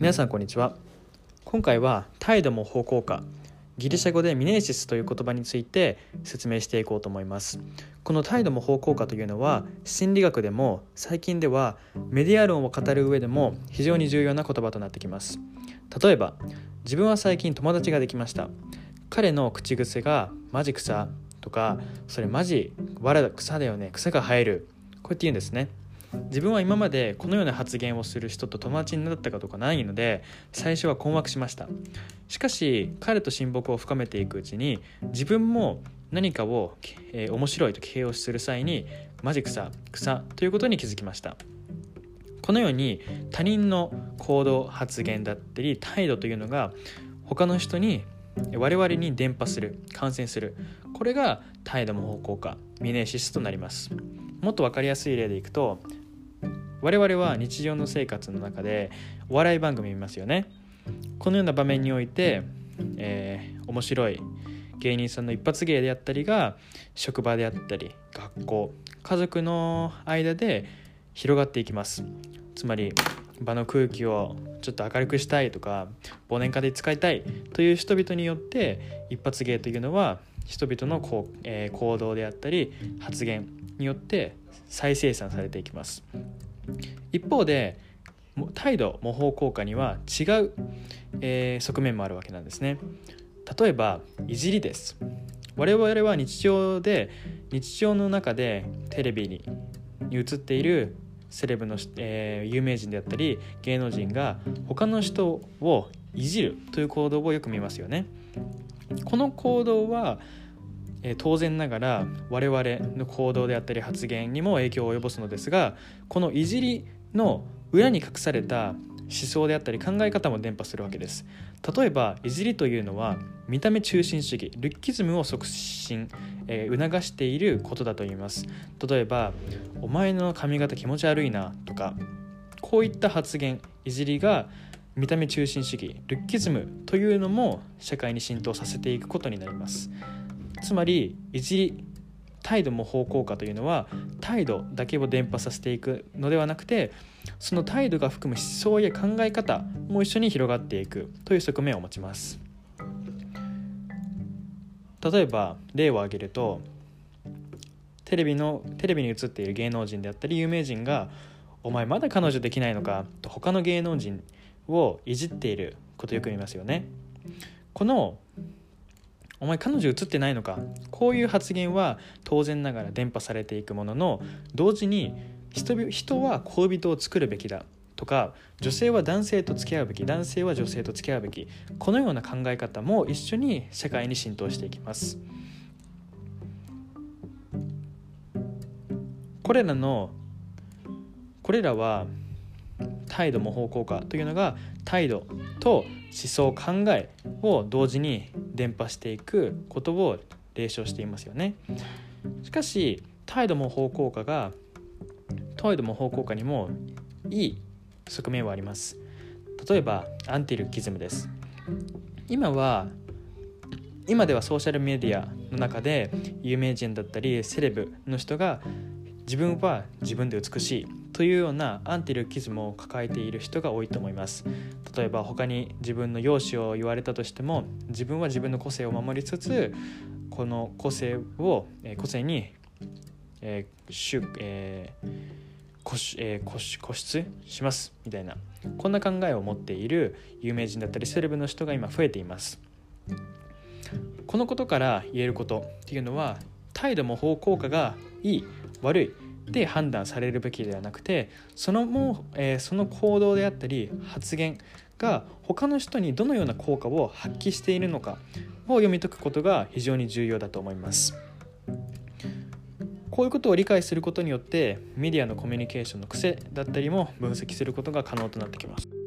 皆さんこんにちは。今回は態度も方向化ギリシャ語でミネーシスという言葉について説明していこうと思います。この態度も方向化というのは心理学でも最近ではメディア論を語る上でも非常に重要な言葉となってきます。例えば自分は最近友達ができました。彼の口癖がマジ草とかそれマジわら草だよね草が生えるこうやって言うんですね。自分は今までこのような発言をする人と友達になったかとかないので最初は困惑しました。しかし彼と親睦を深めていくうちに自分も何かを、えー、面白いと形容する際にマジ草草ということに気づきました。このように他人の行動発言だったり態度というのが他の人に我々に伝播する感染する。これが態度も方向化ミネシスとなります。もっと分かりやすい例でいくと我々は日常の生活の中でお笑い番組見ますよね。このような場面において、えー、面白い芸人さんの一発芸であったりが職場であったり学校家族の間で広がっていきます。つまり場の空気をちょっと明るくしたいとか忘年会で使いたいという人々によって一発芸というのは人々のこう、えー、行動であったり発言によって再生産されていきます。一方で態度模倣効果には違う、えー、側面もあるわけなんですね。例えばいじりです。我々は日常で日常の中でテレビに映っているセレブの、えー、有名人であったり芸能人が他の人をいじるという行動をよく見ますよね。この行動は当然ながら我々の行動であったり発言にも影響を及ぼすのですがこのいじりの裏に隠された思想であったり考え方も伝播するわけです。例えばいじりというのは見た目中心主義ルッキズムを促進、えー、促していることだと言います。例えば「お前の髪型気持ち悪いな」とかこういった発言いじりが見た目中心主義ルッキズムというのも社会に浸透させていくことになります。つまりいじり態度も方向化というのは態度だけを伝播させていくのではなくてその態度が含む思想や考え方も一緒に広がっていくという側面を持ちます例えば例を挙げるとテレビのテレビに映っている芸能人であったり有名人が「お前まだ彼女できないのか?」と他の芸能人をいじっていることよく見ますよねこのお前彼女映ってないのかこういう発言は当然ながら伝播されていくものの同時に人人は恋人を作るべきだとか女性は男性と付き合うべき男性は女性と付き合うべきこのような考え方も一緒に社会に浸透していきます。これらのこれらは態度模倣効果というのが態度と思想考えを同時に伝播していくことを例唱していますよね。しかし態度模倣効果が態度模倣効果にもいい側面はあります。例えばアンティルキズムです。今は今ではソーシャルメディアの中で有名人だったりセレブの人が自分は自分で美しい。というようなアンティルキズムを抱えている人が多いと思います。例えば他に自分の容姿を言われたとしても自分は自分の個性を守りつつこの個性を、え個性に、えーしゅえー固えー、固執します。みたいな。こんな考えを持っている有名人だったりセレブの人が今増えています。このことから言えることっていうのは態度も方効果がいい悪い。で判断されるべきではなくてそのも、えー、その行動であったり発言が他の人にどのような効果を発揮しているのかを読み解くことが非常に重要だと思います。こういうことを理解することによってメディアのコミュニケーションの癖だったりも分析することが可能となってきます。